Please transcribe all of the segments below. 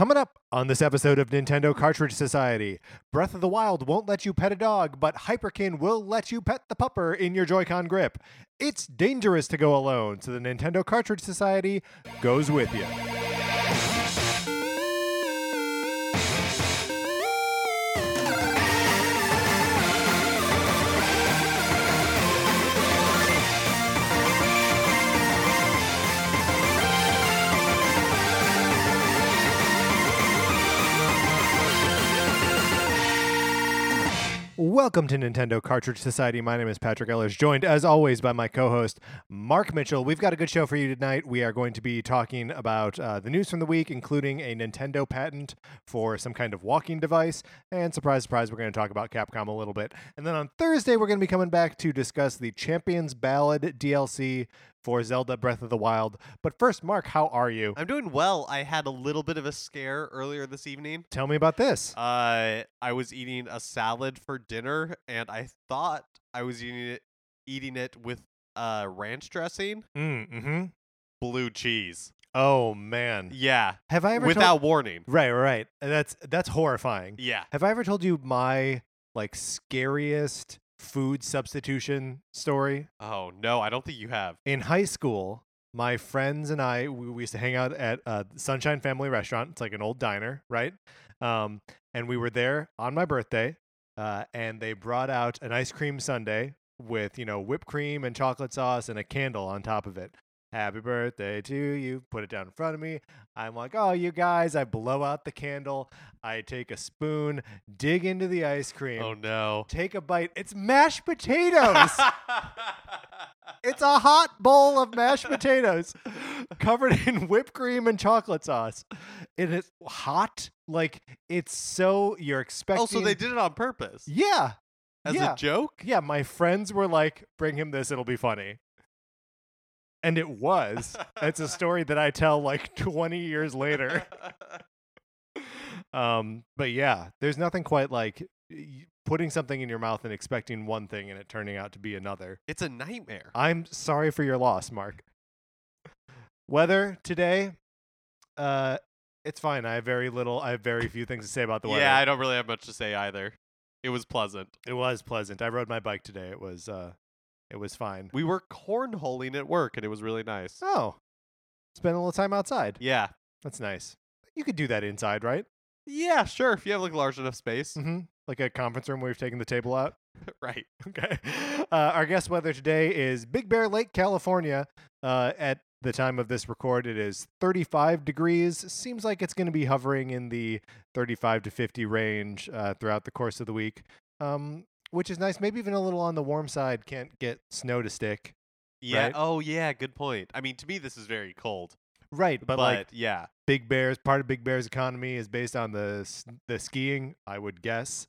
Coming up on this episode of Nintendo Cartridge Society, Breath of the Wild won't let you pet a dog, but Hyperkin will let you pet the pupper in your Joy-Con grip. It's dangerous to go alone, so the Nintendo Cartridge Society goes with you. Welcome to Nintendo Cartridge Society. My name is Patrick Ellers, joined as always by my co host, Mark Mitchell. We've got a good show for you tonight. We are going to be talking about uh, the news from the week, including a Nintendo patent for some kind of walking device. And surprise, surprise, we're going to talk about Capcom a little bit. And then on Thursday, we're going to be coming back to discuss the Champions Ballad DLC for Zelda Breath of the Wild. But first, Mark, how are you? I'm doing well. I had a little bit of a scare earlier this evening. Tell me about this. Uh, I was eating a salad for dinner, and I thought I was eating it, eating it with uh, ranch dressing, Mm, mm-hmm. blue cheese. Oh man, Yeah, have I ever without told- warning. right, right, right. That's that's horrifying. Yeah. Have I ever told you my like scariest food substitution story? Oh no, I don't think you have. In high school, my friends and I we, we used to hang out at uh, Sunshine Family Restaurant. It's like an old diner, right? Um, and we were there on my birthday, uh, and they brought out an ice cream sundae with you know whipped cream and chocolate sauce and a candle on top of it. Happy birthday to you. Put it down in front of me. I'm like, oh, you guys. I blow out the candle. I take a spoon, dig into the ice cream, Oh no. take a bite. It's mashed potatoes. it's a hot bowl of mashed potatoes covered in whipped cream and chocolate sauce. And It is hot. Like, it's so, you're expecting. oh, so they did it on purpose Yeah. as yeah. a joke. Yeah, my friends were like, "Bring him this; it'll be funny." And it was. it's a story that I tell like 20 years later. Um, but yeah, there's nothing quite like putting something in your mouth and expecting one thing and it turning out to be another. it's a nightmare. I'm sorry for your loss, Mark. Weather today, uh, it's fine. I have very little. I have very few things to say about the weather. Yeah, I don't really have much to say either. It was pleasant. it was pleasant. I rode my bike today. It was, uh, it was fine. We were cornholing at work, and it was really nice. Oh, spend a little time outside. Yeah. That's nice. You could do that inside, right? Yeah, sure. If you have like large enough space. Mm-hmm. Like a conference room where you've taken the table out. right. Okay. Uh, our guest weather today is Big Bear Lake, California. Uh, at the time of this record, it is 35 degrees. Seems like it's going to be hovering in the 35 to 50 range uh, throughout the course of the week, um, which is nice. Maybe even a little on the warm side. Can't get snow to stick. Yeah. Right? Oh, yeah. Good point. I mean, to me, this is very cold. Right, but, But, like yeah. Big Bear's part of Big Bear's economy is based on the the skiing, I would guess.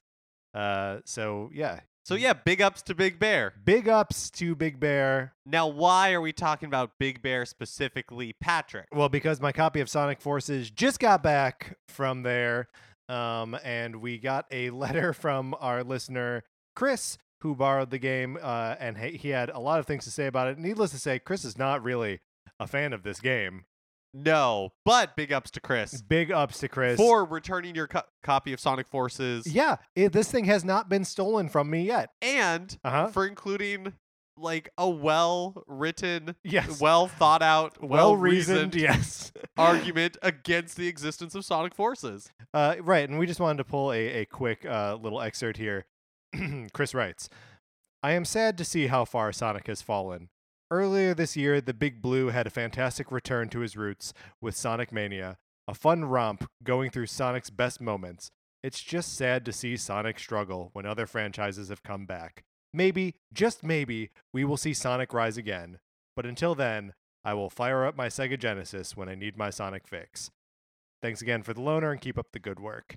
Uh, so yeah, So yeah, big ups to Big Bear. big ups to Big Bear. Now, why are we talking about Big Bear specifically, Patrick? Well, because my copy of Sonic Forces just got back from there, um, and we got a letter from our listener Chris, who borrowed the game, uh, and he, he had a lot of things to say about it. Needless to say, Chris is not really a fan of this game. No, but big ups to Chris Big ups to Chris for returning your co- copy of Sonic Forces Yeah, it, this thing has not been stolen from me yet. and Uh huh. for including like a well written, Yes. well thought out, well reasoned yes. argument against the existence of Sonic Forces. Uh, right, and we just wanted to pull a, a quick uh, little excerpt here. Chris writes I am sad to see how far Sonic has fallen. Earlier this year, the Big Blue had a fantastic return to his roots with Sonic Mania, a fun romp going through Sonic's best moments. It's just sad to see Sonic struggle when other franchises have come back. Maybe, just maybe, we will see Sonic rise again. But until then, I will fire up my Sega Genesis when I need my Sonic fix. Thanks again for the loaner and keep up the good work.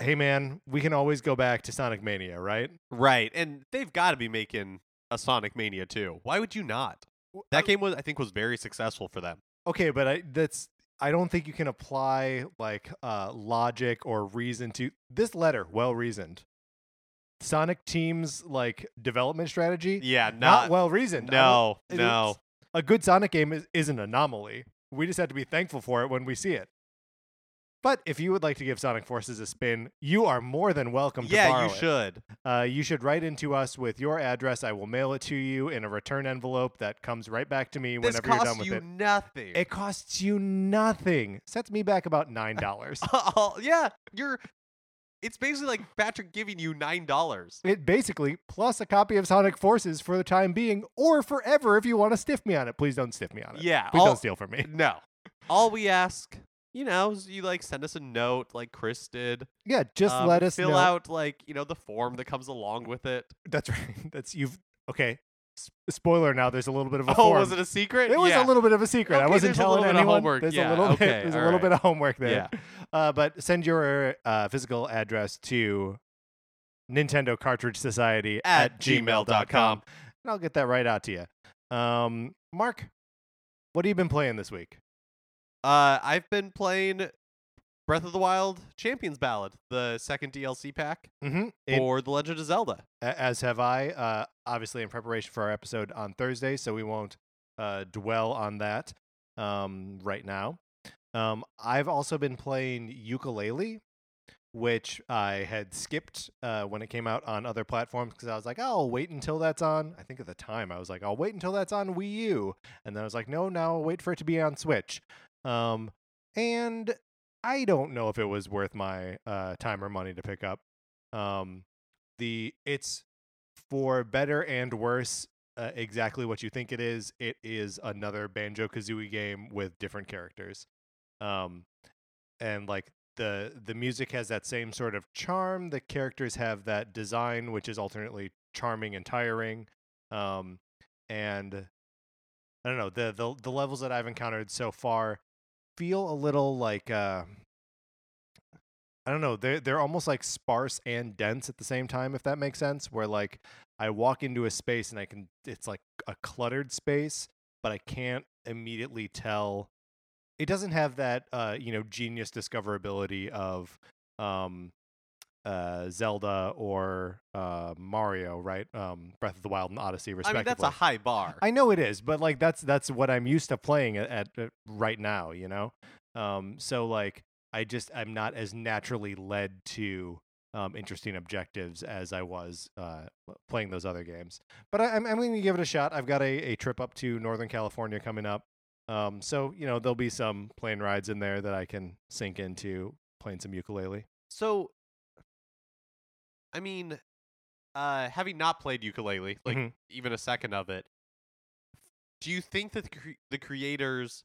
Hey man, we can always go back to Sonic Mania, right? Right, and they've got to be making a Sonic Mania too. Why would you not? That game was, I think, was very successful for them. Okay, but I that's I don't think you can apply like uh logic or reason to this letter, well reasoned. Sonic Team's like development strategy, Yeah, not, not, well reasoned. No, no. A good Sonic game is, is an anomaly. We just have to be thankful for it when we see it. But if you would like to give Sonic Forces a spin, you are more than welcome to yeah, borrow you it. should. Uh, you should write into us with your address. I will mail it to you in a return envelope that comes right back to me This whenever you're done with you it. Costs you nothing. It costs you nothing. Sets me back about nine dollars. Oh, yeah, you're. It's basically like Patrick giving you nine dollars. it basically plus a copy of Sonic Forces for the time being, or forever if you want to stiff me on it. Please don't stiff me on it. Yeah, Please don't steal from me. No, all we ask, you know, you like send us a note like Chris did. Yeah, just Um, let us fill know. out like you know the form that comes along with it. That's right. That's you've okay. S- spoiler now. There's a little bit of a Oh, form. was it a secret? It was yeah. a little bit of a secret. I wasn't there's a telling little bit of anyone. homework. There's Yeah, a little okay, bit. There's a little bit of homework there. Yeah. Uh, but send your uh, physical address to Nintendo Cartridge Society At gmail.com, gmail.com. and I'll get that right out to you. Um, Mark, what have you been playing this week? Uh, I've been playing Breath of the Wild Champions Ballad, the second DLC pack Mm-hmm. for The Legend of Zelda. as have I. Uh, obviously, in preparation for our episode on Thursday, so we won't uh, dwell on that um, right now. Um, I've also been playing Yooka-Laylee, which I had skipped uh, when it came out on other platforms because I was like, oh, I'll wait until that's on. I think at the time I was like, I'll wait until that's on Wii U, and then I was like, no, now I'll wait for it to be on Switch. Um, and I don't know if it was worth my uh, time or money to pick up. Um, the it's for better and worse uh, exactly what you think it is it is another banjo kazooie game with different characters um and like the the music has that same sort of charm the characters have that design which is alternately charming and tiring um and i don't know the the, the levels that i've encountered so far feel a little like uh I don't know. They're they're almost like sparse and dense at the same time, if that makes sense. Where like I walk into a space and I can it's like a cluttered space, but I can't immediately tell. It doesn't have that uh, you know, genius discoverability of um uh Zelda or uh Mario, right? Um Breath of the Wild and Odyssey I mean, that's a high bar. I know it is, but like that's that's what I'm used to playing at, at, at right now, you know. Um, so like I just I'm not as naturally led to um, interesting objectives as I was uh, playing those other games. But I, I'm I'm going to give it a shot. I've got a, a trip up to Northern California coming up, um, so you know there'll be some plane rides in there that I can sink into playing some Yooka-Laylee. So, I mean, uh, having not played Yooka-Laylee, like Mhm. even a second of it, do you think that the, cre- the creators?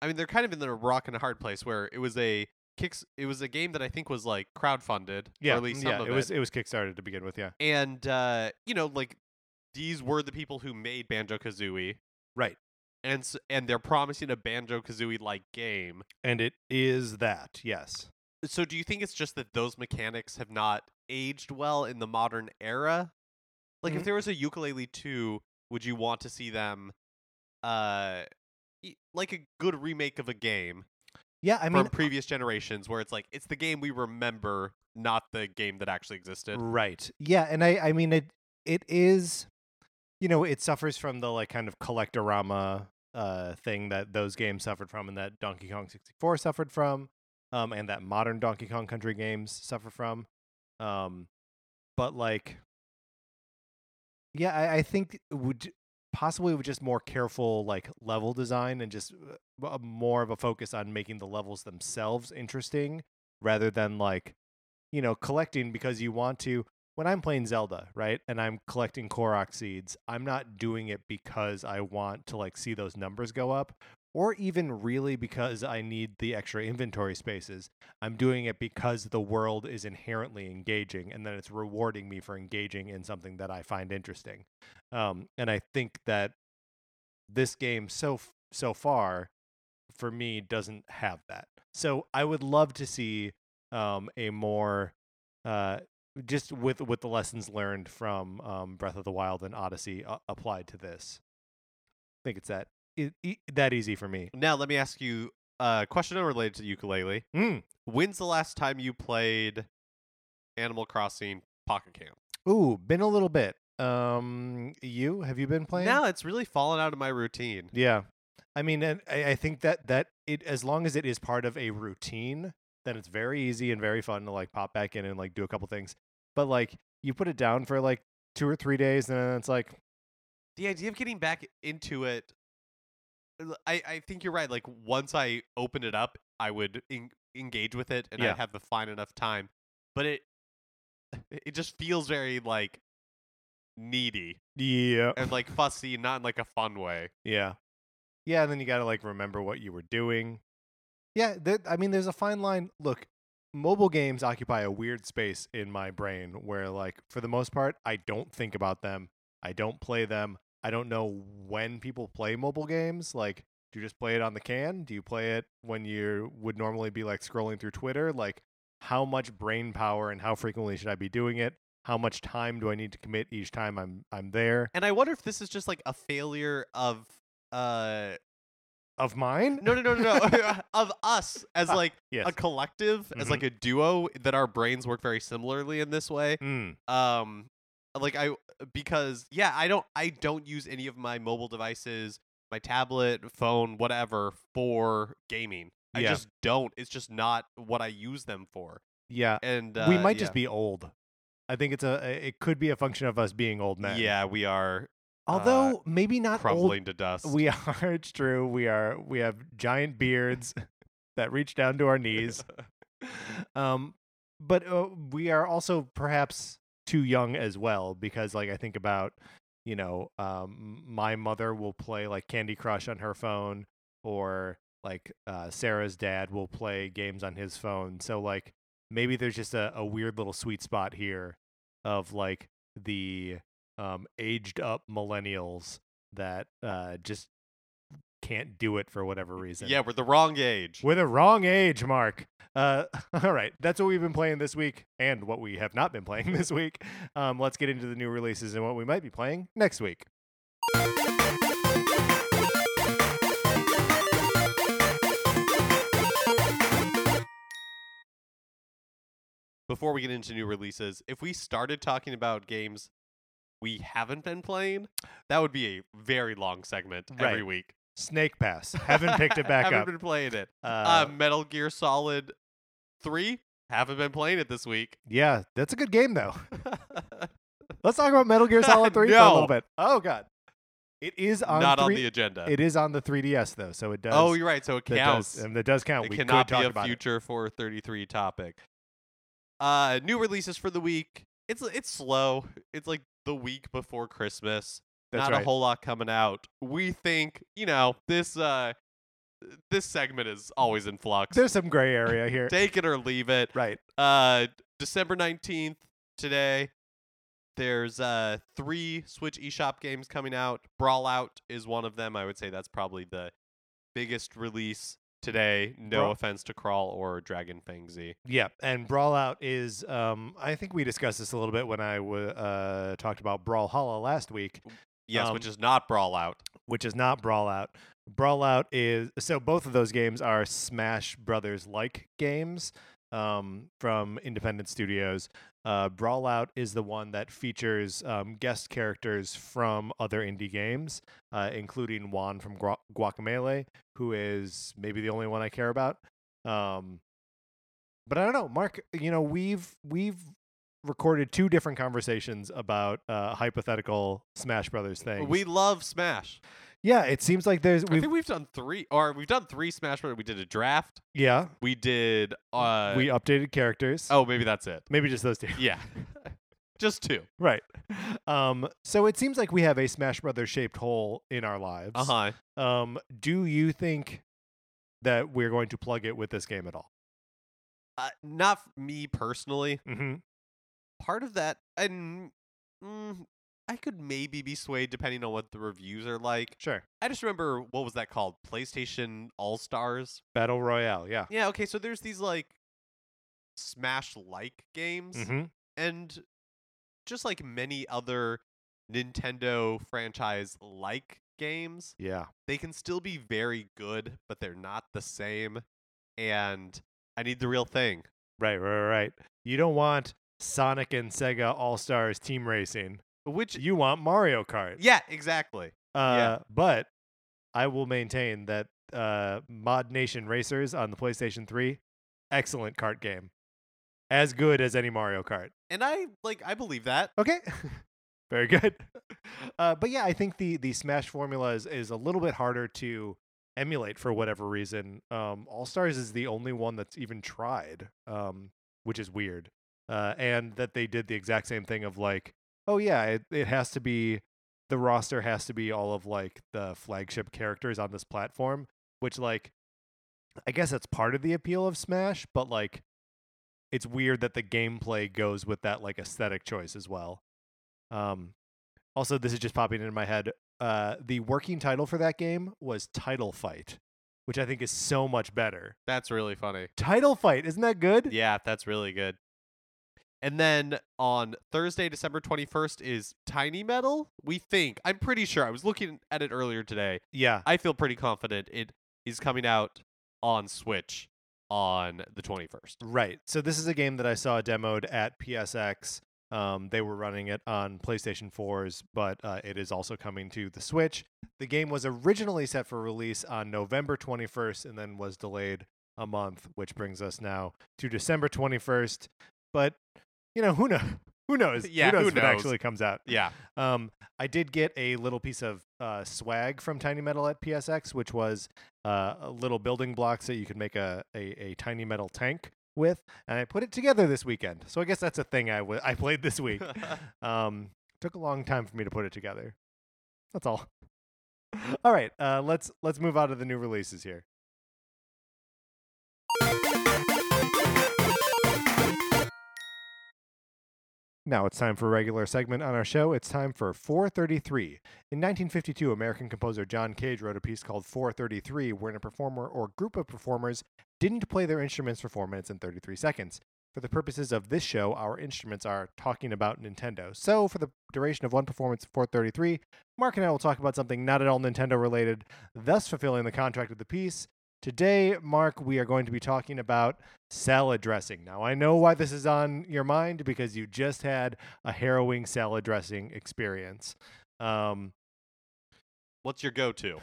I mean, they're kind of in the rock and a hard place where it was a kicks. It was a game that I think was like crowdfunded, Yeah, or at least some yeah, it was it was kickstarted to begin with. Yeah, and uh, you know, like these were the people who made Banjo Kazooie, right. and s- and they're promising a Banjo Kazooie like game. And it is that yes. So do you think it's just that those mechanics have not aged well in the modern era? Like Mhm. if there was a Yooka-Laylee 2, would you want to see them uh like a good remake of a game Yeah, I from mean, previous generations where it's like it's the game we remember, not the game that actually existed. Right. Yeah, and I I mean it it is you know, it suffers from the like kind of collectorama uh thing that those games suffered from and that Donkey Kong 64 suffered from um and that modern Donkey Kong Country games suffer from. Um but like yeah, I, I think would possibly with just more careful like level design and just uh, a- more of a focus on making the levels themselves interesting rather than like you know collecting because you want to when i'm playing zelda right and i'm collecting korok seeds i'm not doing it because i want to like see those numbers go up or even really because i need the extra inventory spaces. I'm doing it because the world is inherently engaging and then it's rewarding me for engaging in something that i find interesting. Um, and i think that this game so so far for me doesn't have that. So i would love to see um, a more uh, just with with the lessons learned from um, Breath of the Wild and Odyssey uh, applied to this. I think it's that e- e- that easy for me. Now let me ask you a question unrelated to Yooka-Laylee. Mm. When's the last time you played Animal Crossing Pocket Camp? Ooh, been a little bit. Um, you have you been playing? Now it's really fallen out of my routine. Yeah, I mean, and I, I think that that it as long as it is part of a routine, then it's very easy and very fun to like pop back in and like do a couple things. But like you put it down for like two or three days, and then it's like, the idea of getting back into it I, I think you're right like once i open it up i would en- engage with it and Yeah. i'd have the fine enough time but it it just feels very like needy yeah, and like fussy not in like a fun way yeah, yeah. And then you got to like remember what you were doing. Yeah, there, I mean, there's a fine line. Look, mobile games occupy a weird space in my brain where, like, for the most part, I don't think about them. I don't play them. I don't know when people play mobile games. Like, do you just play it on the can? Do you play it when you would normally be like scrolling through Twitter? Like, how much brain power and how frequently should I be doing it? How much time do I need to commit each time I'm I'm there? and i wonder if this is just like a failure of uh Of mine? no no no no no of us as Ah, like Yes. a collective as Mhm. like a duo that our brains work very similarly in this way Mm, um like i because yeah i don't i don't use any of my mobile devices my tablet phone whatever for gaming i Yeah. just don't it's just not what i use them for yeah. and uh, we might yeah. just be old. I think it's a it could be a function of us being old men. yeah we are Although maybe not old crumbling to dust We are. It's true. We are. We have giant beards that reach down to our knees. Um, but uh, we are also perhaps too young as well because, like, I think about, you know, um, my mother will play like Candy Crush on her phone, or like uh, Sarah's dad will play games on his phone. So, like, maybe there's just a, a weird little sweet spot here of like the um, aged up millennials that uh, just can't do it for whatever reason. yeah we're the wrong age We're the wrong age, Mark. Uh, all right, that's what we've been playing this week, and what we have not been playing this week. Um, let's get into the new releases and what we might be playing next week. before we get into new releases if we started talking about games we haven't been playing that would be a very long segment every week Snake Pass. Haven't picked it back up. haven't been playing it Uh, uh, Metal Gear Solid 3. Haven't been playing it this week. yeah, that's a good game though. Let's talk about Metal Gear Solid Three for a little bit. Oh God, it is on Not on the agenda. It is on the 3DS though, so it does. oh, you're right. So it counts. does, and that does count. it we cannot could talk be a about it. future for 33 topic. Uh, new releases for the week. It's it's slow. It's like the week before Christmas. That's Not right. a whole lot coming out. We think you know this. Uh, this segment is always in flux. There's some gray area here. Take it or leave it. right. Uh, December 19th today. There's uh three Switch eShop games coming out. Brawlout is one of them. I would say that's probably the biggest release today. No Brawl- offense to Crawl or Dragon Fang Z. Yeah, and Brawlout is. Um, I think we discussed this a little bit when I w- uh, talked about Brawlhalla last week, Yes, Um, which is not Brawlout. which is not Brawlout. Brawlout is so both of those games are Smash Brothers like games um, from independent studios. Uh, Brawlout is the one that features um, guest characters from other indie games, uh, including Juan from Guacamelee, who is maybe the only one I care about. Um, but I don't know, Mark. You know, we've we've recorded two different conversations about uh, hypothetical Smash Brothers things. We love Smash. yeah, it seems like there's I we've think we've done three, or we've done three Smash Bros. We did a draft. yeah We did. Uh, we updated characters. oh, maybe that's it. maybe just those two. Yeah, just two. right. Um, so it seems like we have a Smash Brothers shaped hole in our lives. Uh huh. Um, do you think that we're going to plug it with this game at all? Uh, not me personally. Mm-hmm. Part of that and mm, i could maybe be swayed depending on what the reviews are like Sure. i just remember what was that called playstation all stars Battle Royale. Yeah. yeah okay so there's these like smash like games Mm-hmm. and just like many other nintendo franchise like games Yeah. they can still be very good but they're not the same and i need the real thing Right. Right. Right. right. You don't want Sonic and Sega All Stars Team Racing. which You want Mario Kart. yeah exactly Uh, yeah. But I will maintain that uh, ModNation Racers on the PlayStation 3, excellent kart game. As good as any Mario Kart. And I like I believe that. Okay. Very good. Uh, but yeah, I think the the Smash formula is, is a little bit harder to emulate for whatever reason. Um, All Stars is the only one that's even tried, um, which is weird. Uh, and that they did the exact same thing of like, oh yeah, it, it has to be the roster has to be all of like the flagship characters on this platform, which like I guess that's part of the appeal of Smash, but like it's weird that the gameplay goes with that like aesthetic choice as well. Um, also, this is just popping into my head. Uh, the working title for that game was Title Fight, which I think is so much better. That's really funny. Title Fight, isn't that good? Yeah, that's really good. And then on Thursday, December 21st is Tiny Metal. We think. I'm pretty sure. I was looking at it earlier today. Yeah. I feel pretty confident it is coming out on Switch on the 21st. Right. So this is a game that I saw demoed at PSX. Um, they were running it on PlayStation 4s, but uh, it is also coming to the Switch. The game was originally set for release on November 21st and then was delayed a month, which brings us now to December 21st. But you know who knows? Who knows? Yeah, who knows who if it knows? actually comes out? Yeah. Um, I did get a little piece of uh, swag from Tiny Metal at PSX, which was uh, a little building blocks that you could make a, a, a Tiny Metal tank with, and I put it together this weekend. So I guess that's a thing I w- I played this week. um, took a long time for me to put it together. That's all. all right, uh, let's let's move on to the new releases here. Now it's time for a regular segment on our show. It's time for 433. In 1952, American composer John Cage wrote a piece called 433, wherein a performer or group of performers didn't play their instruments for 4 minutes and 33 seconds. For the purposes of this show, our instruments are talking about Nintendo. So, for the duration of one performance of 433, Mark and I will talk about something not at all Nintendo related, thus fulfilling the contract of the piece. Today, Mark, we are going to be talking about salad dressing. Now, I know why this is on your mind because you just had a harrowing salad dressing experience. Um, What's your go-to?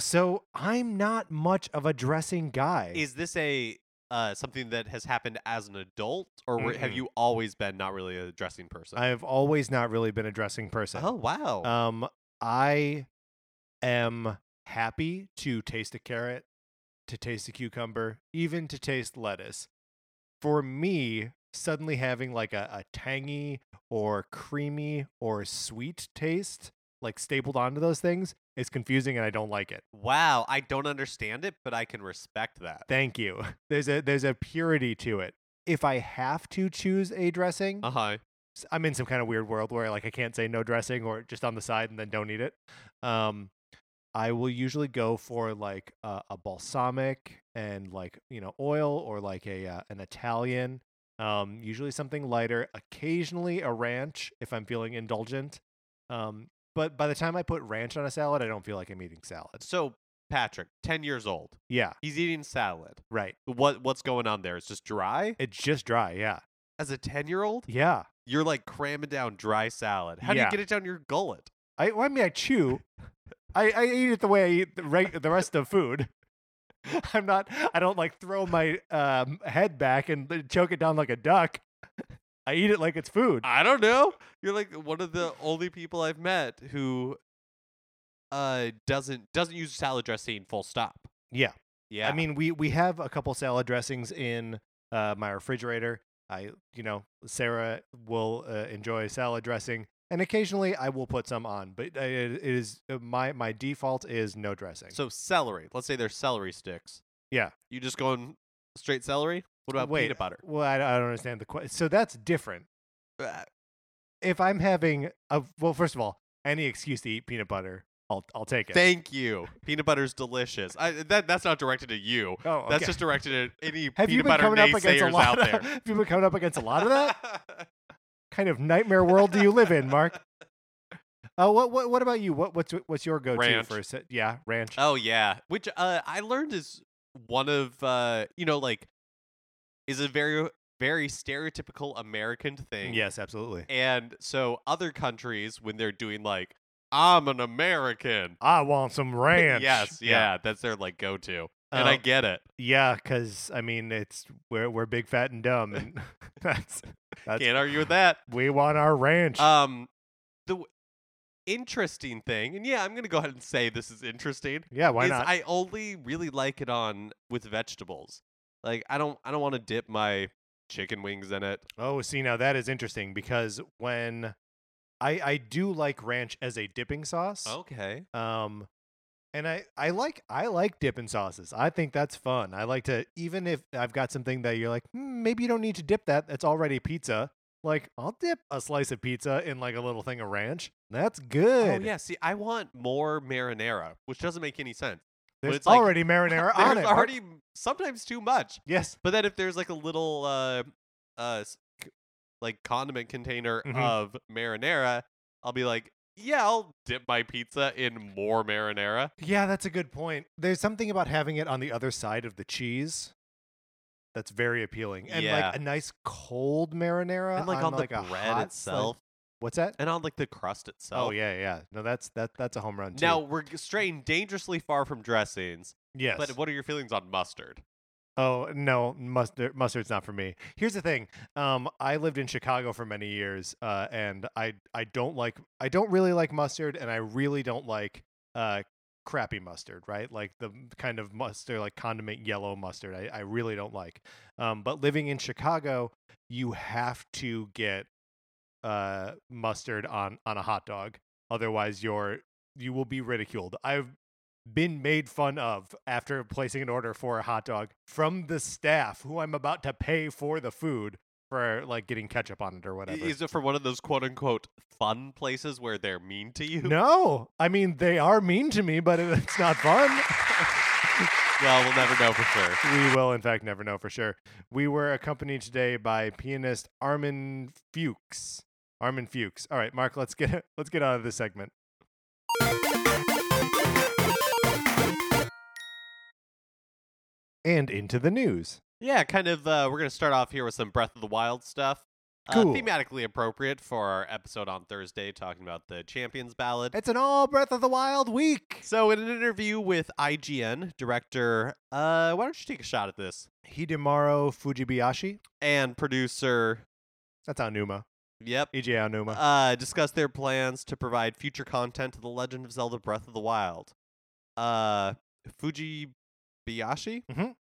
so, I'm not much of a dressing guy. Is this a uh, something that has happened as an adult, or were- have you always been not really a dressing person? I've always not really been a dressing person. oh wow. Um, I am happy to taste a carrot, to taste a cucumber, even to taste lettuce. For me, suddenly having like a, a tangy or creamy or sweet taste, like stapled onto those things, is confusing and I don't like it. wow. I don't understand it, but I can respect that. Thank you. There's a there's a purity to it. If I have to choose a dressing, Uh huh. I'm in some kind of weird world where like I can't say no dressing or just on the side and then don't eat it. Um, I will usually go for like a, a balsamic and like you know oil or like a uh, an Italian. Um, usually something lighter. Occasionally a ranch if I'm feeling indulgent. Um, but by the time I put ranch on a salad, I don't feel like I'm eating salad. So Patrick, ten years old, Yeah, he's eating salad. right. What what's going on there? It's just dry. It's just dry. Yeah, As a ten year old, yeah. you're like cramming down dry salad. How do Yeah. you get it down your gullet? I, well, I mean, I chew. I, I eat it the way I eat the, re- the rest of food. I'm not. I don't like throw my um, head back and choke it down like a duck. I eat it like it's food. I don't know. You're like one of the only people I've met who uh doesn't doesn't use salad dressing full stop. Yeah. Yeah. I mean, we we have a couple salad dressings in uh, my refrigerator. I, you know, Sarah will uh, enjoy salad dressing, and occasionally I will put some on. But uh, it, is uh, my my default is no dressing. so celery. Let's say there's celery sticks. Yeah. You just going straight celery? What about Wait, peanut butter? Well, I, I don't understand the question. So that's different. If I'm having a well, first of all, any excuse to eat peanut butter, I'll I'll take it. Thank you. Peanut butter's delicious. I, that that's not directed at you. oh, That's just directed at any have peanut you been butter coming up against a naysayers lot out of, there. Have you been coming up against a lot of that? kind of nightmare world do you live in, Mark? Oh, what what what about you? What what's what's your go-to Ranch. for a set? Yeah, ranch. Oh yeah, which uh, I learned is one of uh, you know like is a very very stereotypical American thing. yes, absolutely. And so other countries when they're doing like I'm an American. I want some ranch. yes, yeah, that's their like go to. And I Um, get it. Yeah, because I mean, it's we're we're big, fat, and dumb, and that's that's Can't argue with that. we want our ranch. Um, the w- interesting thing, and yeah, I'm gonna go ahead and say this is interesting. yeah, why is not? I only really like it on with vegetables. Like I don't I don't want to dip my chicken wings in it. oh, see, now that is interesting because when I I do like ranch as a dipping sauce. Okay. Um, and I I like I like dipping sauces. I think that's fun. I like to even if I've got something that you're like hmm, maybe you don't need to dip that. That's already pizza. Like I'll dip a slice of pizza in like a little thing of ranch. That's good. Oh yeah, see, I want more marinara, which doesn't make any sense. There's it's like- already marinara on it. Already sometimes too much. yes. But then if there's like a little uh uh like condiment container Mhm. of marinara, I'll be like, yeah, I'll dip my pizza in more marinara. Yeah, that's a good point. There's something about having it on the other side of the cheese that's very appealing. And Yeah. like a nice cold marinara and like on, like the a bread hot slice- itself, What's that? and on like the crust oh, itself. Oh yeah, yeah. No, that's that that's a home run too. Now we're g- straying dangerously far from dressings. yes. But what are your feelings on mustard? Oh no, mustard mustard's not for me. Here's the thing. Um, I lived in Chicago for many years, uh, and I I don't like I don't really like mustard, and I really don't like uh crappy mustard, right? Like the kind of mustard, like condiment yellow mustard. I I really don't like. Um, but living in Chicago, you have to get uh mustard on on a hot dog, otherwise you're you will be ridiculed. I've been made fun of after placing an order for a hot dog from the staff who I'm about to pay for the food for like getting ketchup on it or whatever. Is it for one of those quote unquote fun places where they're mean to you? no, I mean they are mean to me, but it's not fun. Well, we'll never know for sure. we will, in fact, never know for sure. We were accompanied today by pianist Armin Fuchs. Armin Fuchs. All right, Mark, let's get let's get out of this segment. And into the news. Yeah, kind of. Uh, we're gonna start off here with some Breath of the Wild stuff. Uh, thematically appropriate for our episode on Thursday, talking about the Champions Ballad. It's an all Breath of the Wild week. So, in an interview with IGN director, uh, why don't you take a shot at this? Hidemaru Fujibayashi. And producer, That's Aonuma. yep, Eiji Aonuma. uh, discussed their plans to provide future content to The Legend of Zelda: Breath of the Wild. Uh, Fujibayashi Mhm.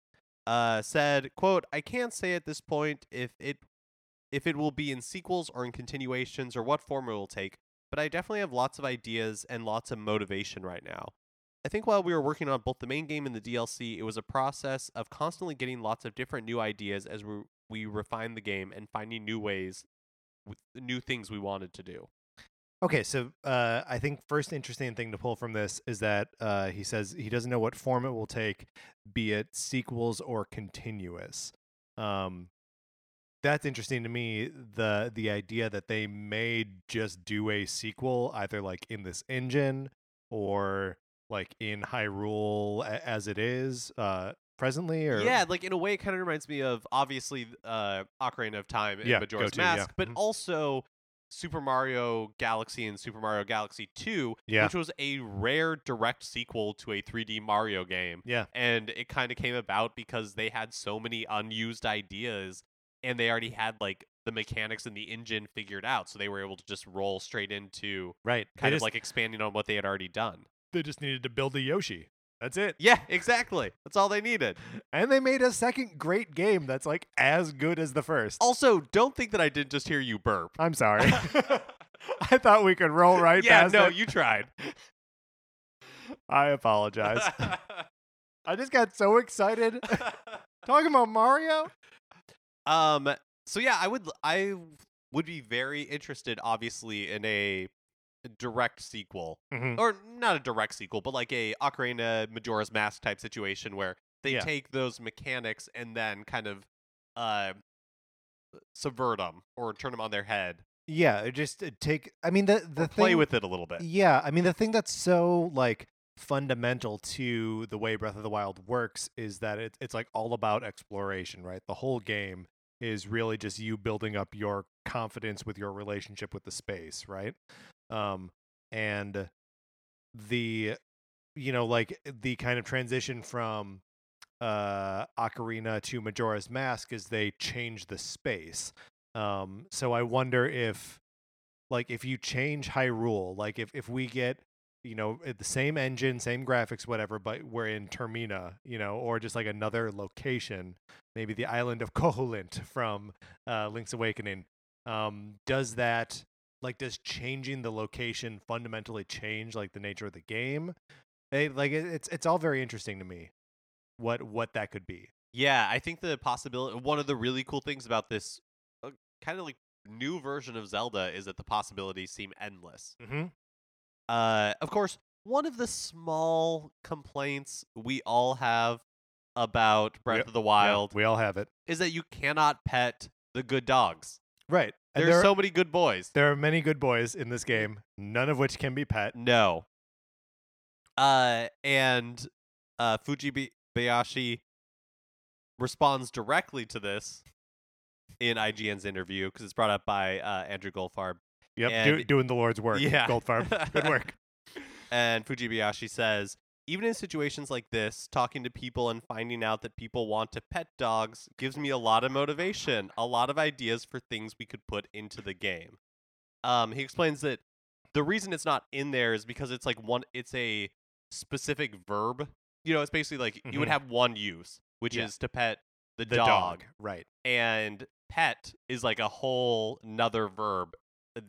uh, said, "quote I can't say at this point if it if it will be in sequels or in continuations or what form it will take, but I definitely have lots of ideas and lots of motivation right now. I think while we were working on both the main game and the DLC, it was a process of constantly getting lots of different new ideas as we we refined the game and finding new ways with new things we wanted to do." Okay, so uh, I think first interesting thing to pull from this is that uh, he says he doesn't know what form it will take, be it sequels or continuous. Um, that's interesting to me. The the idea that they may just do a sequel, either like in this engine or like in Hyrule a- as it is uh, presently, or Yeah, like in a way, it kind of reminds me of obviously uh, Ocarina of Time and Yeah, Majora's go-to, yeah. Mask, but Mhm. also Super Mario Galaxy and Super Mario Galaxy 2, Yeah. which was a rare direct sequel to a 3D Mario game. yeah, And it kind of came about because they had so many unused ideas and they already had like the mechanics and the engine figured out. So they were able to just roll straight into right. kind they of just, like expanding on what they had already done. they just needed to build a Yoshi. That's it. Yeah, exactly. That's all they needed. And they made a second great game that's like as good as the first. Also, don't think that I didn't just hear you burp. I'm sorry. I thought we could roll right yeah, past no, it. you tried. I apologize. I just got so excited talking about Mario. um. So yeah, I would. I would be very interested, obviously, in a direct sequel, Mhm. or not a direct sequel, but like a Ocarina Majora's Mask type situation where they Yeah. take those mechanics and then kind of uh subvert them or turn them on their head, Yeah, just uh, take. I mean, the the or play with it a little bit. Yeah, I mean, the thing that's so like fundamental to the way Breath of the Wild works is that it's it's like all about exploration, right? The whole game is really just you building up your confidence with your relationship with the space, right? Um, and the you know like the kind of transition from uh Ocarina to Majora's Mask is they change the space. Um so I wonder if like if you change Hyrule, like if if we get you know it- the same engine, same graphics, whatever, but we're in Termina, you know, or just like another location, maybe the island of Koholint from uh, Link's Awakening. Um, does that like does changing the location fundamentally change like the nature of the game? It, like it, it's it's all very interesting to me. What what that could be. Yeah, I think the possibility. One of the really cool things about this uh, kind of like new version of Zelda is that the possibilities seem endless. Mm-hmm. Uh, of course, one of the small complaints we all have about Breath Yep, of the Wild we all have it. is that you cannot pet the good dogs. Right. There's there, so many good boys. there are many good boys in this game, none of which can be pet. No. Uh, and uh, Fujibayashi responds directly to this in IGN's interview because it's brought up by uh, Andrew Goldfarb. Yep, do, doing the Lord's work. Yeah. Goldfarb. Good work. And Fujibayashi says, even in situations like this, talking to people and finding out that people want to pet dogs gives me a lot of motivation, a lot of ideas for things we could put into the game. Um, he explains that the reason it's not in there is because it's like one, it's a specific verb. You know, it's basically like you would Mhm. have one use, which Yeah. is to pet the, The dog. dog. Right. and pet is like a whole another verb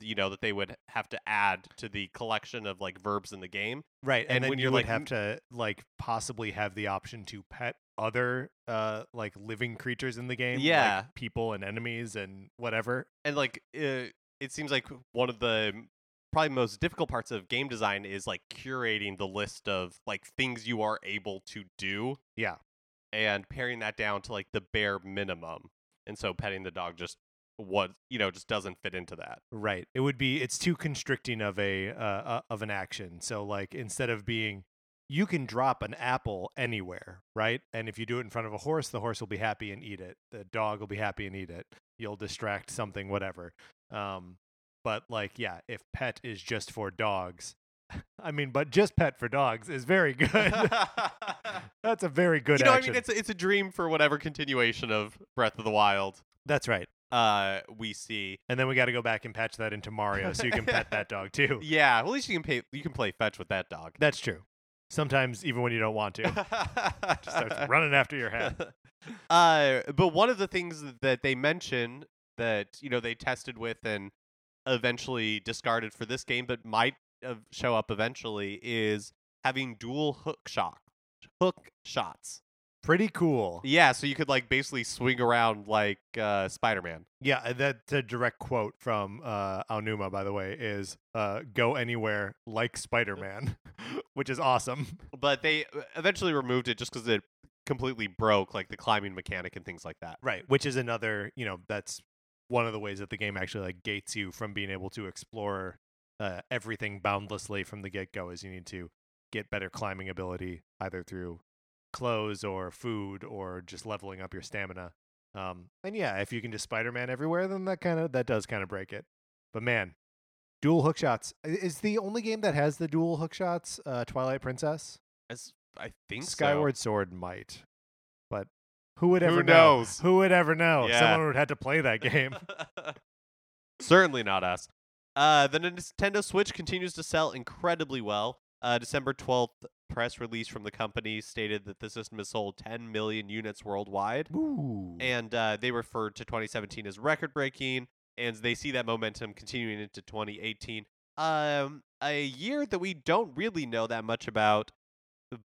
you know that they would have to add to the collection of like verbs in the game Right. And, And then when you you're, would like, have to like possibly have the option to pet other uh like living creatures in the game. like Yeah. people and enemies and whatever. and like uh, it seems like one of the probably most difficult parts of game design is like curating the list of like things you are able to do Yeah. and paring that down to like the bare minimum and so petting the dog just what you know just doesn't fit into that Right. It would be it's too constricting of a uh, uh of an action. So like instead of being you can drop an apple anywhere, right? And if you do it in front of a horse, the horse will be happy and eat it. The dog will be happy and eat it. You'll distract something whatever. Um but like yeah, if pet is just for dogs. I mean, but just pet for dogs is very good. That's a very good you know, action. I mean, it's a, it's a dream for whatever continuation of Breath of the Wild That's right. Uh we see. And then we got to go back and patch that into Mario so you can pet that dog too. Yeah, well, at least you can pay. You can play fetch with that dog. That's true. Sometimes even when you don't want to. just starts running after your head. Uh, but one of the things that they mention that you know they tested with and eventually discarded for this game, but might uh, show up eventually, is having dual hook shock hook shots. Pretty cool. Yeah, so you could like basically swing around like uh, Spider Man. Yeah, uh, that's a direct quote from uh, Aonuma, by the way, is uh, go anywhere like Spider Man, which is awesome. But they uh, eventually removed it just because it completely broke like the climbing mechanic and things like that. Right. Which is another, you know, that's one of the ways that the game actually like gates you from being able to explore uh, everything boundlessly from the get go is you need to get better climbing ability either through clothes or food or just leveling up your stamina. Um, and yeah, if you can just Spider Man everywhere, then that kind of that does kind of break it. But man, dual hook shots is the only game that has the dual hook shots. Uh, Twilight Princess, As I think so. Skyward Sword might, but who would Who ever know? knows? Who would ever know? Yeah. Someone would have to play that game. Certainly not us. Uh, the Nintendo Switch continues to sell incredibly well. Uh, December 12th press release from the company stated that the system has sold 10 million units worldwide. Ooh. And uh, they referred to 2017 as record breaking, and they see that momentum continuing into 2018. Um, a year that we don't really know that much about,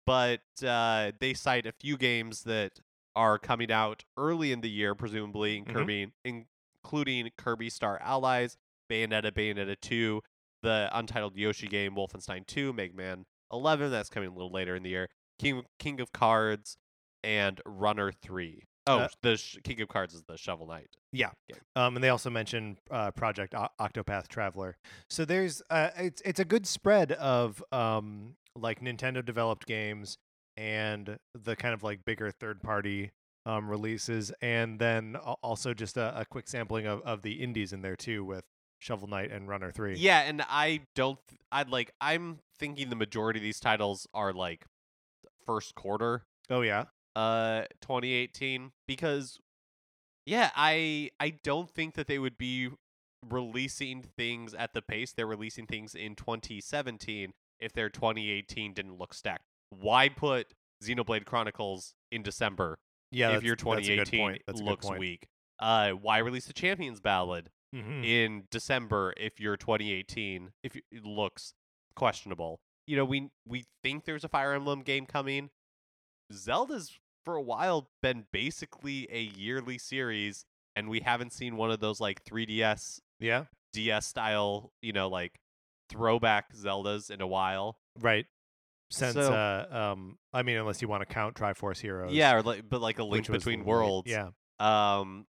but uh, they cite a few games that are coming out early in the year, presumably, in Mhm. Kirby, including Kirby Star Allies, Bayonetta, Bayonetta 2, the untitled Yoshi game, Wolfenstein 2, Mega Man 11, that's coming a little later in the year, King King of Cards, and Runner 3. Oh, Uh, the sh- King of Cards is the Shovel Knight. Yeah. game. Um, and they also mentioned uh, Project o- Octopath Traveler. So there's uh, it's it's a good spread of um like Nintendo developed games and the kind of like bigger third party um releases, and then also just a, a quick sampling of of the indies in there too with Shovel Knight and Runner Three. Yeah, and I don't. th- I'd like. I'm thinking the majority of these titles are like first quarter, Oh yeah. uh, 2018, because yeah, I I don't think that they would be releasing things at the pace they're releasing things in 2017 if their 2018 didn't look stacked. Why put Xenoblade Chronicles in December Yeah. if your that's a good 2018 point. That's a good looks weak? Uh, why release the Champions Ballad Mhm. in December if your 2018 if it looks questionable. You know, we we think there's a Fire Emblem game coming. Zelda's for a while been basically a yearly series and we haven't seen one of those like 3DS Yeah. DS style, you know, like throwback Zeldas in a while. Right. Since So- uh um I mean unless you want to count Triforce Heroes. Yeah, or like but like a link between worlds. Yeah. Um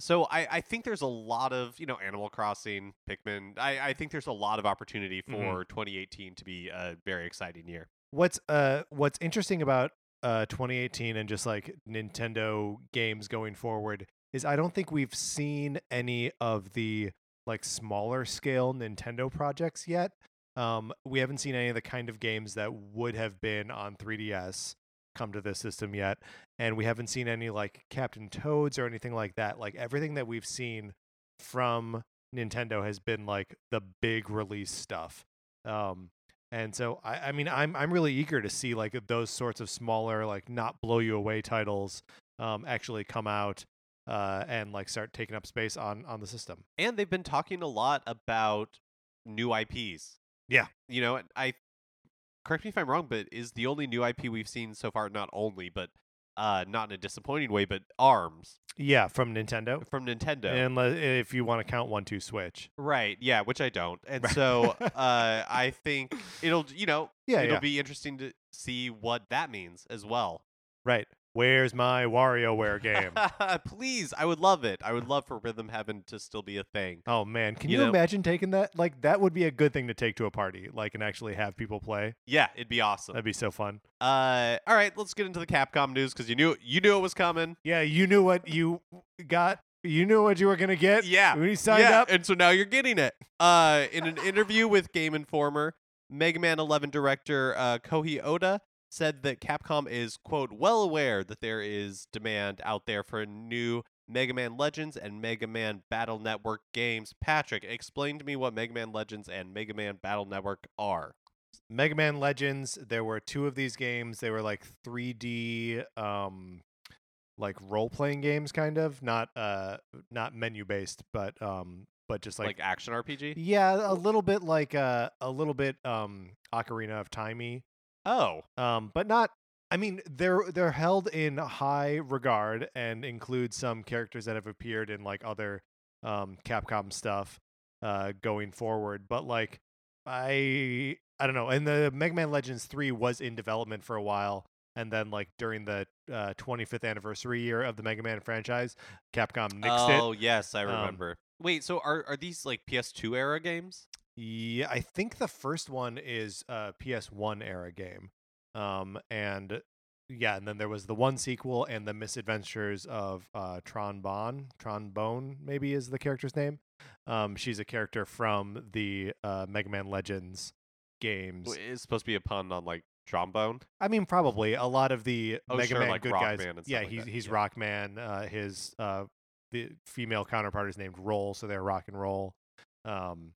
so I, I think there's a lot of, you know, Animal Crossing, Pikmin. I, I think there's a lot of opportunity Mhm. for 2018 to be a very exciting year. What's uh what's interesting about uh 2018 and just like Nintendo games going forward is I don't think we've seen any of the like smaller scale Nintendo projects yet. Um we haven't seen any of the kind of games that would have been on 3DS come to this system yet and we haven't seen any like Captain Toads or anything like that. Like everything that we've seen from Nintendo has been like the big release stuff. Um and so I, I mean I'm I'm really eager to see like those sorts of smaller like not blow you away titles um actually come out uh and like start taking up space on on the system. And they've been talking a lot about new IPs. Yeah. You know, I correct me if I'm wrong, but is the only new IP we've seen so far not only, but uh not in a disappointing way, but ARMS Yeah, from Nintendo. from Nintendo. Unless if you want to count one two switch. Right. Yeah, which I don't. And Right. so uh I think it'll you know, Yeah, it'll yeah. be interesting to see what that means as well. Right. Where's my WarioWare game? Please, I would love it. I would love for Rhythm Heaven to still be a thing. oh man, can You you, know- imagine taking that? Like that would be a good thing to take to a party, like and actually have people play. Yeah, it'd be awesome. That'd be so fun. Uh, all right, let's get into the Capcom news because you knew you knew it was coming. Yeah, you knew what you got. You knew what you were gonna get. Yeah, when you signed yeah, up. and so now you're getting it. Uh, in an interview with Game Informer, Mega Man 11 director uh, Koji Oda said that Capcom is quote well aware that there is demand out there for new Mega Man Legends and Mega Man Battle Network games. Patrick, explain to me what Mega Man Legends and Mega Man Battle Network are. Mega Man Legends. There were two of these games. They were like 3D, um, like role playing games, kind of not uh not menu based, but um, but just Like, like, action RPG? yeah, a little bit like uh, a little bit um Ocarina of Timey, Oh, um, but not. I mean, they're they're held in high regard and include some characters that have appeared in like other um Capcom stuff uh going forward. But like I I don't know. And the Mega Man Legends 3 was in development for a while and then like during the uh, 25th anniversary year of the Mega Man franchise, Capcom nixed it. oh yes, I Um, remember. Wait, so are are these like PS2 era games? Yeah, I think the first one is a PS1 era game. Um and yeah, and then there was the one sequel and the misadventures of uh Tron Bon, Tron Bonne maybe is the character's name. Um she's a character from the uh Mega Man Legends games. It's supposed to be a pun on like trombone. I mean, probably a lot of the Oh, Mega sure, Man like good Rockman guys. and stuff yeah, like he's that, he's yeah. Rockman. Uh, his uh, the female counterpart is named Roll, so they're rock and roll. Um,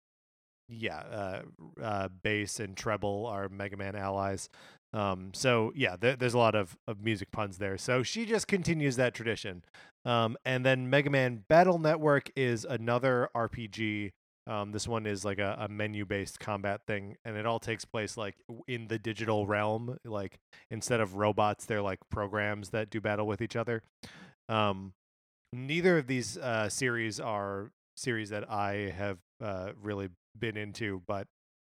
yeah, uh, uh, bass and treble are Mega Man allies. Um, so yeah, there, there's a lot of, of music puns there. So she just continues that tradition. Um, and then Mega Man Battle Network is another RPG. Um, this one is like a, a menu based combat thing, and it all takes place like in the digital realm. Like instead of robots, they're like programs that do battle with each other. Um, neither of these uh, series are series that I have uh, really been into, but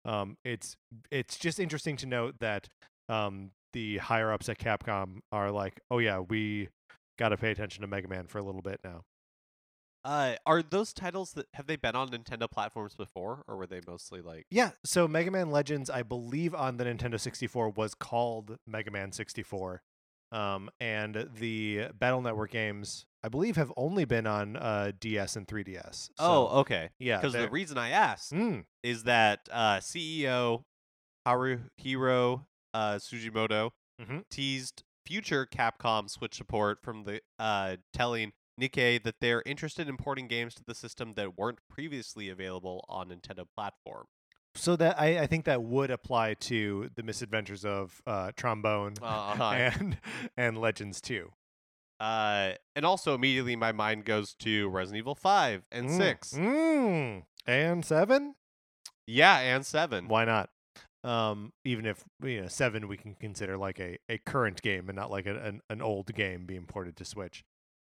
um, it's it's just interesting to note that um, the higher ups at Capcom are like, oh yeah, we got to pay attention to Mega Man for a little bit now. Uh, are those titles that have they been on Nintendo platforms before, or were they mostly like? Yeah, so Mega Man Legends, I believe on the Nintendo 64 was called Mega Man 64. Um, and the Battle Network games I believe have only been on uh, DS and 3DS. oh, okay. yeah. Because the reason I asked Mm, is that uh, CEO Haruhiro uh, Tsujimoto Mhm. teased future Capcom Switch support from the uh, telling Nikkei that they're interested in porting games to the system that weren't previously available on Nintendo platform. so that I, I think that would apply to the misadventures of uh, Trombone Uh-huh. and and Legends 2. Uh, and also immediately my mind goes to Resident Evil 5 and Mm, 6. Mm, and 7? Yeah, and 7. Why not? Um, even if you know seven, we can consider like a, a current game and not like a, an an old game being ported to Switch.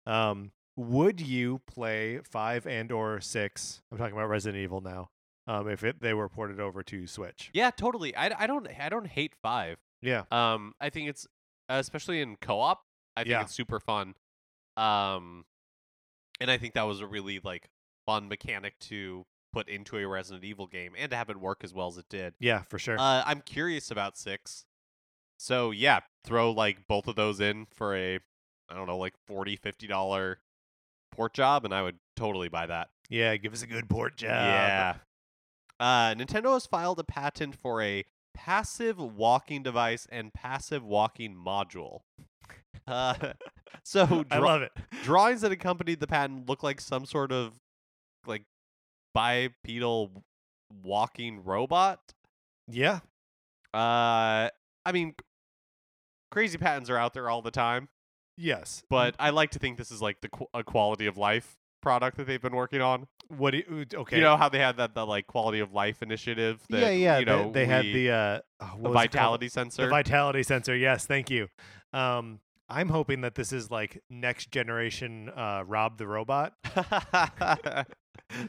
Um, would you play five and or six? I'm talking about Resident Evil now. Um, if it, they were ported over to Switch, Yeah, totally. I, I don't I don't hate 5. yeah, Um, I think it's especially in co-op. I think Yeah. it's super fun. Um, and I think that was a really like fun mechanic to put into a Resident Evil game and to have it work as well as it did. yeah, for sure. Uh, I'm curious about six. So yeah, throw like both of those in for a I don't know like 40 50 dollar port job, and I would totally buy that. yeah, give us a good port job. Yeah. Uh, Nintendo has filed a patent for a passive walking device and passive walking module. Uh, so I love it. drawings that accompanied the patent look like some sort of like bipedal walking robot. Yeah, Uh, I mean, crazy patents are out there all the time, yes, but I like to think this is like the qu- a quality of life product that they've been working on. what? Do you, okay, You know how they had that the like quality of life initiative. That, yeah, yeah. You know, they, they had the uh, oh, was vitality sensor. The vitality sensor. Yes, thank you. Um, I'm hoping that this is like next generation uh, Rob the robot.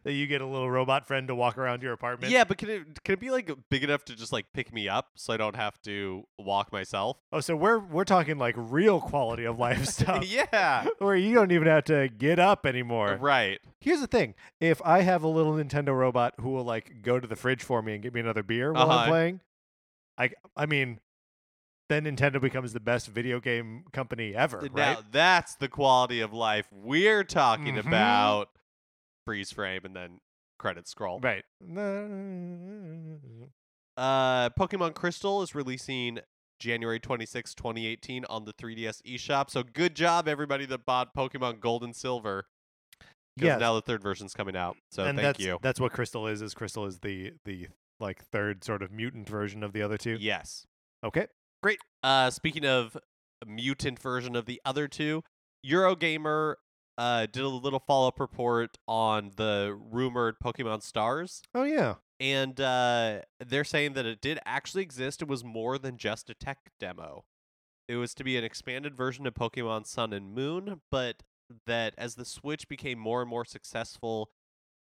that you get a little robot friend to walk around your apartment. yeah, but can it can it be like big enough to just like pick me up so I don't have to walk myself? Oh, so we're we're talking like real quality of life stuff. yeah. Where you don't even have to get up anymore. Right. Here's the thing: if I have a little Nintendo robot who will like go to the fridge for me and get me another beer while Uh-huh. I'm playing, I I mean, then Nintendo becomes the best video game company ever, Now right? that's the quality of life we're talking Mhm. about. Freeze frame and then credit scroll. Right. Uh, Pokemon Crystal is releasing January 26, 2018 on the 3DS eShop. So good job, everybody that bought Pokemon Gold and Silver. Because Yes. now the third version's coming out. So and thank that's you. that's what Crystal is. Is Crystal is the the like third sort of mutant version of the other two? Yes. Okay. Uh, speaking of a mutant version of the other two, Eurogamer uh, did a little follow up report on the rumored Pokemon Stars. Oh yeah. And uh, they're saying that it did actually exist. It was more than just a tech demo. It was to be an expanded version of Pokemon Sun and Moon, but that as the Switch became more and more successful,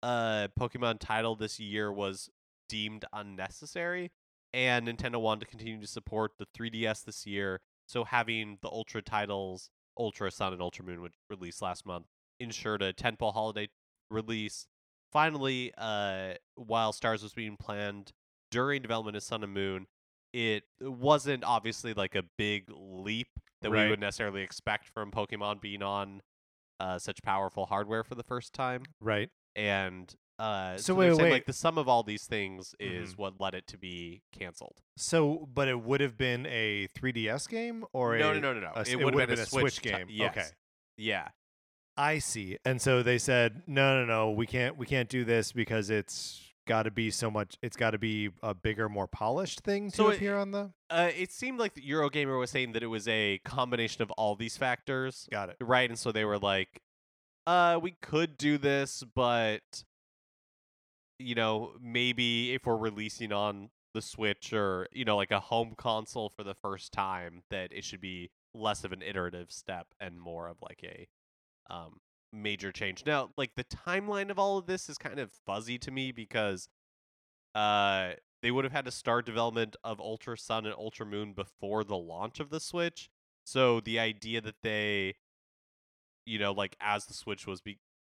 uh, Pokemon title this year was deemed unnecessary, and Nintendo wanted to continue to support the 3DS this year. So having the Ultra titles, Ultra Sun and Ultra Moon, which released last month, ensured a tentpole holiday release. Finally, uh, while Stars was being planned during development of Sun and Moon, it wasn't obviously like a big leap that we Right. would necessarily expect from Pokemon being on uh, such powerful hardware for the first time. Right. And uh, So they're wait, saying, wait. like the sum of all these things is Mhm. what led it to be canceled. So, but it would have been a 3DS game or no, a no, no, no, no. a It, it would have been, a Switch, Switch game. yes. Okay. Yeah. I see. And so they said, no, no, no, we can't, we can't do this because it's got to be so much. It's got to be a bigger, more polished thing to So it- appear on the. Uh, it seemed like the Eurogamer was saying that it was a combination of all these factors. Got it. right and so they were like uh we could do this but you know maybe if we're releasing on the switch or you know like a home console for the first time that it should be less of an iterative step and more of like a um major change. Now like the timeline of all of this is kind of fuzzy to me because uh they would have had to start development of ultra sun and ultra moon before the launch of the switch. So the idea that they you know, like as the Switch was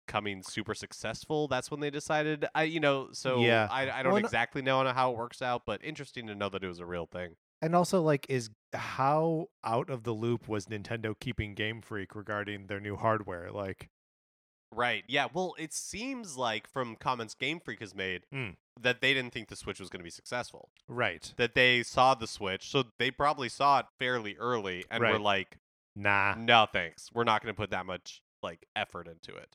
becoming super successful, that's when they decided. I, you know, so Yeah. I, I don't Well, exactly know how it works out, but interesting to know that it was a real thing. and also like is how out of the loop was Nintendo keeping Game Freak regarding their new hardware? Like, Right. Yeah. Well, it seems like from comments Game Freak has made Mm. that they didn't think the Switch was going to be successful. right? That they saw the Switch, so they probably saw it fairly early and were like, Nah. "No, thanks. We're not going to put that much like effort into it."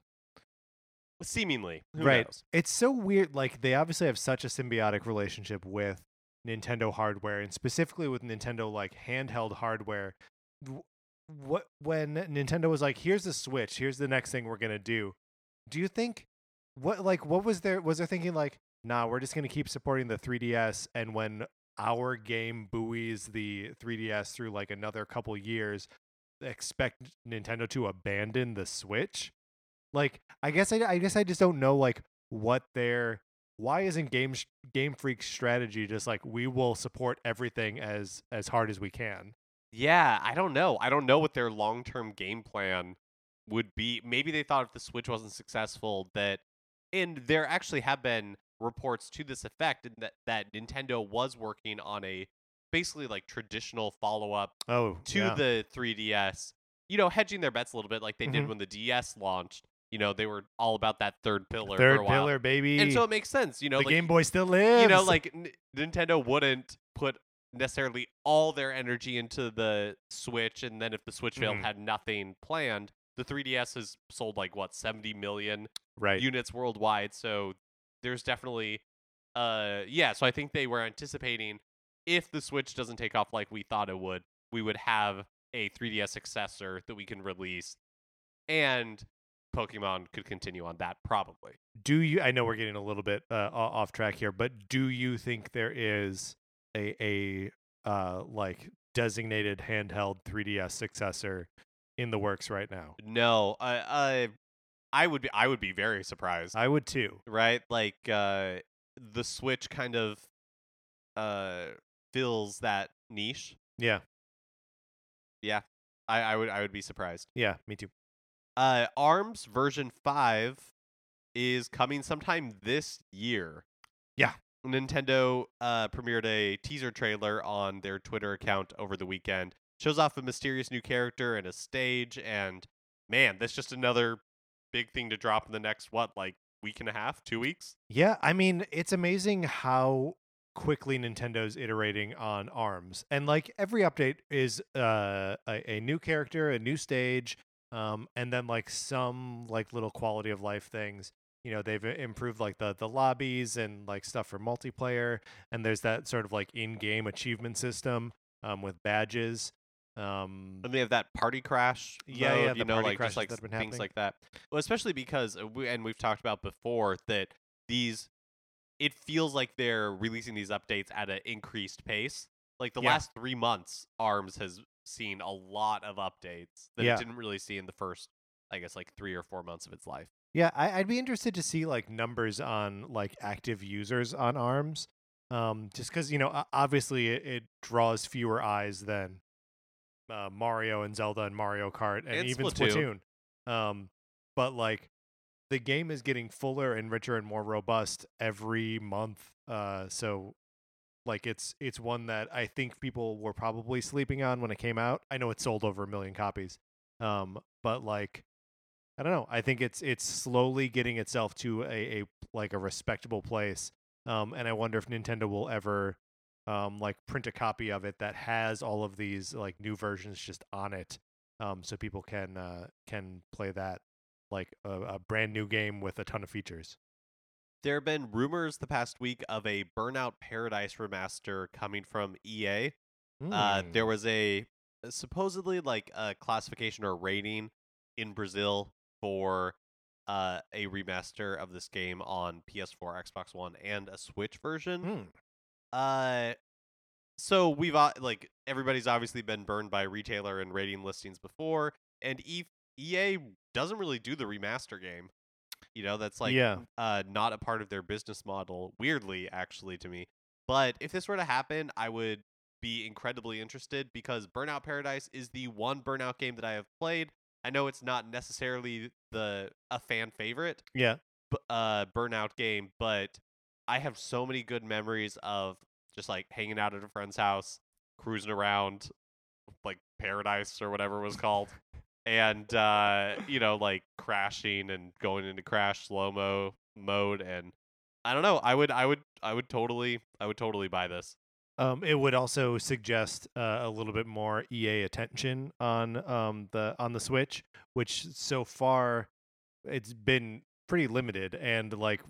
Seemingly, who Right. knows? It's so weird. Like they obviously have such a symbiotic relationship with Nintendo hardware, and specifically with Nintendo like handheld hardware. What when Nintendo was like, "Here's the Switch. Here's the next thing we're gonna do." Do you think what like what was there was there thinking like, "Nah, we're just gonna keep supporting the 3DS," and when our game buoys the 3DS through like another couple years, expect Nintendo to abandon the Switch? Like, I guess I, I guess I just don't know like what their why isn't Game Game Freak's strategy just like we will support everything as as hard as we can? Yeah, I don't know. I don't know what their long-term game plan would be. Maybe they thought if the Switch wasn't successful that and there actually have been reports to this effect that that Nintendo was working on a basically like traditional follow-up Oh, to yeah. the 3DS. You know, hedging their bets a little bit like they did Mhm. when the DS launched. You know, they were all about that third pillar third pillar, baby. And so it makes sense, you know, the like Game Boy still lives. you know, like N- Nintendo wouldn't put necessarily all their energy into the Switch, and then if the Switch failed, Mhm. had nothing planned. The 3DS has sold like what 70 million right. units worldwide, so there's definitely, uh, yeah. So I think they were anticipating if the Switch doesn't take off like we thought it would, we would have a 3DS successor that we can release, and Pokemon could continue on that probably. do you? I know we're getting a little bit uh, off track here, but do you think there is a a uh like designated handheld 3DS successor in the works right now? No, I, I, I would be, I would be very surprised. I would too. right? Like uh the Switch kind of uh fills that niche. Yeah, Yeah. I, I would I would be surprised. yeah, me too. Uh ARMS version 5 is coming sometime this year. Yeah. Nintendo uh premiered a teaser trailer on their Twitter account over the weekend. Shows off a mysterious new character and a stage and man, that's just another big thing to drop in the next what like week and a half, 2 weeks? Yeah, I mean, it's amazing how quickly Nintendo's iterating on ARMS. And like every update is uh a, a new character, a new stage, um and then like some like little quality of life things. You know, they've improved like the the lobbies and like stuff for multiplayer and there's that sort of like in-game achievement system um with badges. Um And they have that party crash. Yeah, mode, yeah, you know, like just like that s- have been things happening. like that. Well, especially because, uh, we, and we've talked about before that these, it feels like they're releasing these updates at an increased pace. Like the Yeah. last three months, Arms has seen a lot of updates that Yeah. it didn't really see in the first, I guess, like three or four months of its life. Yeah, I, I'd be interested to see like numbers on like active users on ARMS, um, just because you know obviously it, it draws fewer eyes than uh, Mario and Zelda and Mario Kart and, And even Splatoon. Splatoon. Um, but like the game is getting fuller and richer and more robust every month. Uh, so like it's it's one that I think people were probably sleeping on when it came out. I know it sold over a million copies, um, but like I don't know. I think it's it's slowly getting itself to a, a like a respectable place. Um, and I wonder if Nintendo will ever um like print a copy of it that has all of these like new versions just on it. Um, so people can uh can play that like a, a brand new game with a ton of features. There have been rumors the past week of a Burnout Paradise remaster coming from EA. Uh, there Hmm. was a supposedly like a classification or rating in Brazil for uh, a remaster of this game on PS4, Xbox One, and a Switch version. Hmm. Uh, so we've like everybody's obviously been burned by retailer and rating listings before, and e- EA doesn't really do the remaster game. You know, that's like Yeah. uh, not a part of their business model. Weirdly, actually, to me. But if this were to happen, I would be incredibly interested because Burnout Paradise is the one Burnout game that I have played. I know it's not necessarily the a fan favorite, Yeah. b- uh burnout game but i have so many good memories of just like hanging out at a friend's house cruising around like paradise or whatever it was called. And uh, you know, like crashing and going into crash slow mo mode and I don't know, I would I would I would totally I would totally buy this. Um, it would also suggest uh, a little bit more EA attention on um, the on the Switch, which so far it's been pretty limited, and like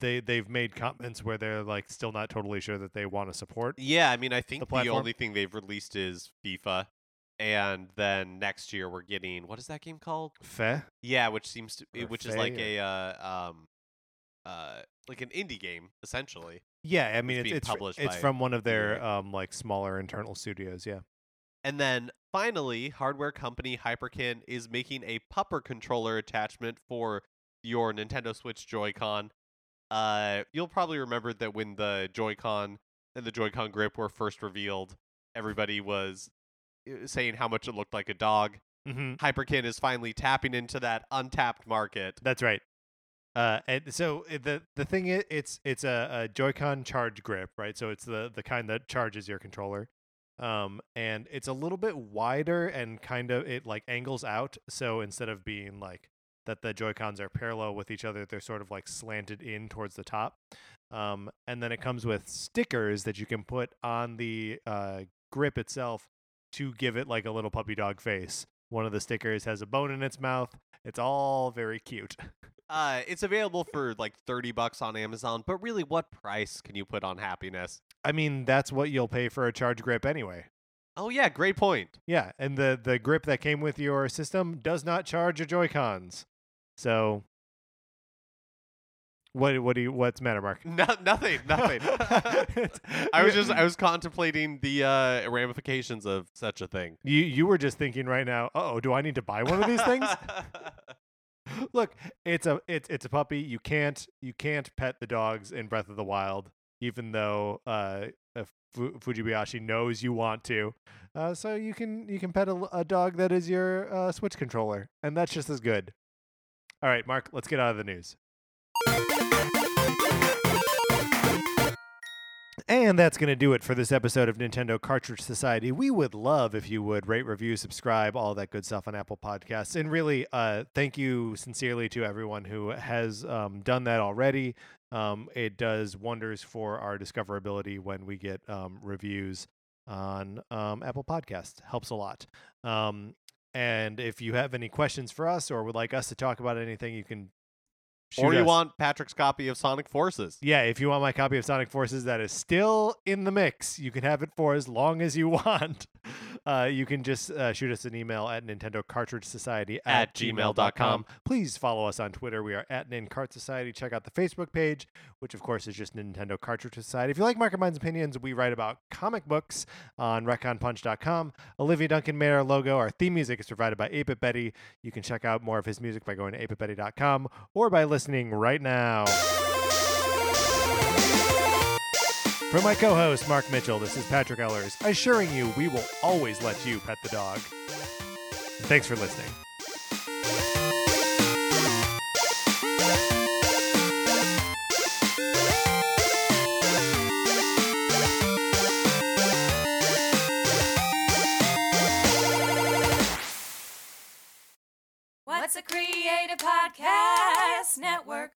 they they've made comments where they're like still not totally sure that they want to support. Yeah, I mean I think the, platform? only thing they've released is FIFA. And then next year we're getting what is that game called? Fe? Yeah, which seems to Or which is like a uh, um uh like an indie game essentially. Yeah, I mean It's it's it's, published it's by from one of their um like smaller internal studios. Yeah. And then finally, hardware company Hyperkin is making a pupper controller attachment for your Nintendo Switch Joy-Con. Uh, you'll probably remember that when the Joy-Con and the Joy-Con grip were first revealed, everybody was saying how much it looked like a dog. Mm-hmm. Hyperkin is finally tapping into that untapped market. That's right. Uh, and so uh, the the thing is, it's it's a, a Joy-Con charge grip, right? So it's the the kind that charges your controller, um, and it's a little bit wider and kind of it like angles out. So instead of being like that, the Joy Cons are parallel with each other, they're sort of like slanted in towards the top. Um, and then it comes with stickers that you can put on the uh, grip itself to give it like a little puppy dog face. One of the stickers has a bone in its mouth. It's all very cute. Uh, it's available for like 30 bucks on Amazon, but really, what price can you put on happiness? I mean, that's what you'll pay for a charge grip anyway. Oh, yeah, great point. Yeah, and the the grip that came with your system does not charge your Joy Cons. So, what what do you what's matter, Mark? No, nothing, nothing. I was just I was contemplating the uh, ramifications of such a thing. you you were just thinking right now. Oh, do I need to buy one of these things? Look, it's a it's it's a puppy. You can't you can't pet the dogs in Breath of the Wild, even though uh, Fu- Fujibayashi knows you want to. Uh, so you can you can pet a, a dog that is your uh, Switch controller, and that's just as good. All right, Mark, let's get out of the news. And that's going to do it for this episode of Nintendo Cartridge Society. We would love if you would rate, review, subscribe, all that good stuff on Apple Podcasts. And really, uh, thank you sincerely to everyone who has um, done that already. Um, it does wonders for our discoverability when we get um, reviews on um, Apple Podcasts. Helps a lot. Um, and if you have any questions for us or would like us to talk about anything, you can. Or you us. want Patrick's copy of Sonic Forces? Yeah, if you want my copy of Sonic Forces that is still in the mix, you can have it for as long as you want. Uh, you can just uh, shoot us an email at Nintendo Cartridge Society At at, gmail.com. gmail.com. Please follow us on Twitter. We are at NinCart Society. Check out the Facebook page, which of course is just Nintendo Cartridge Society. If you like Market Minds Opinions, we write about comic books on ReckonPunch.com. Olivia Duncan made our logo. Our theme music is provided by 8 Betty. You can check out more of his music by going to 8bitbetty.com or by listening right now. For my co host, Mark Mitchell, this is Patrick Ellers, assuring you we will always let you pet the dog. Thanks for listening. What's a Creative Podcast Network?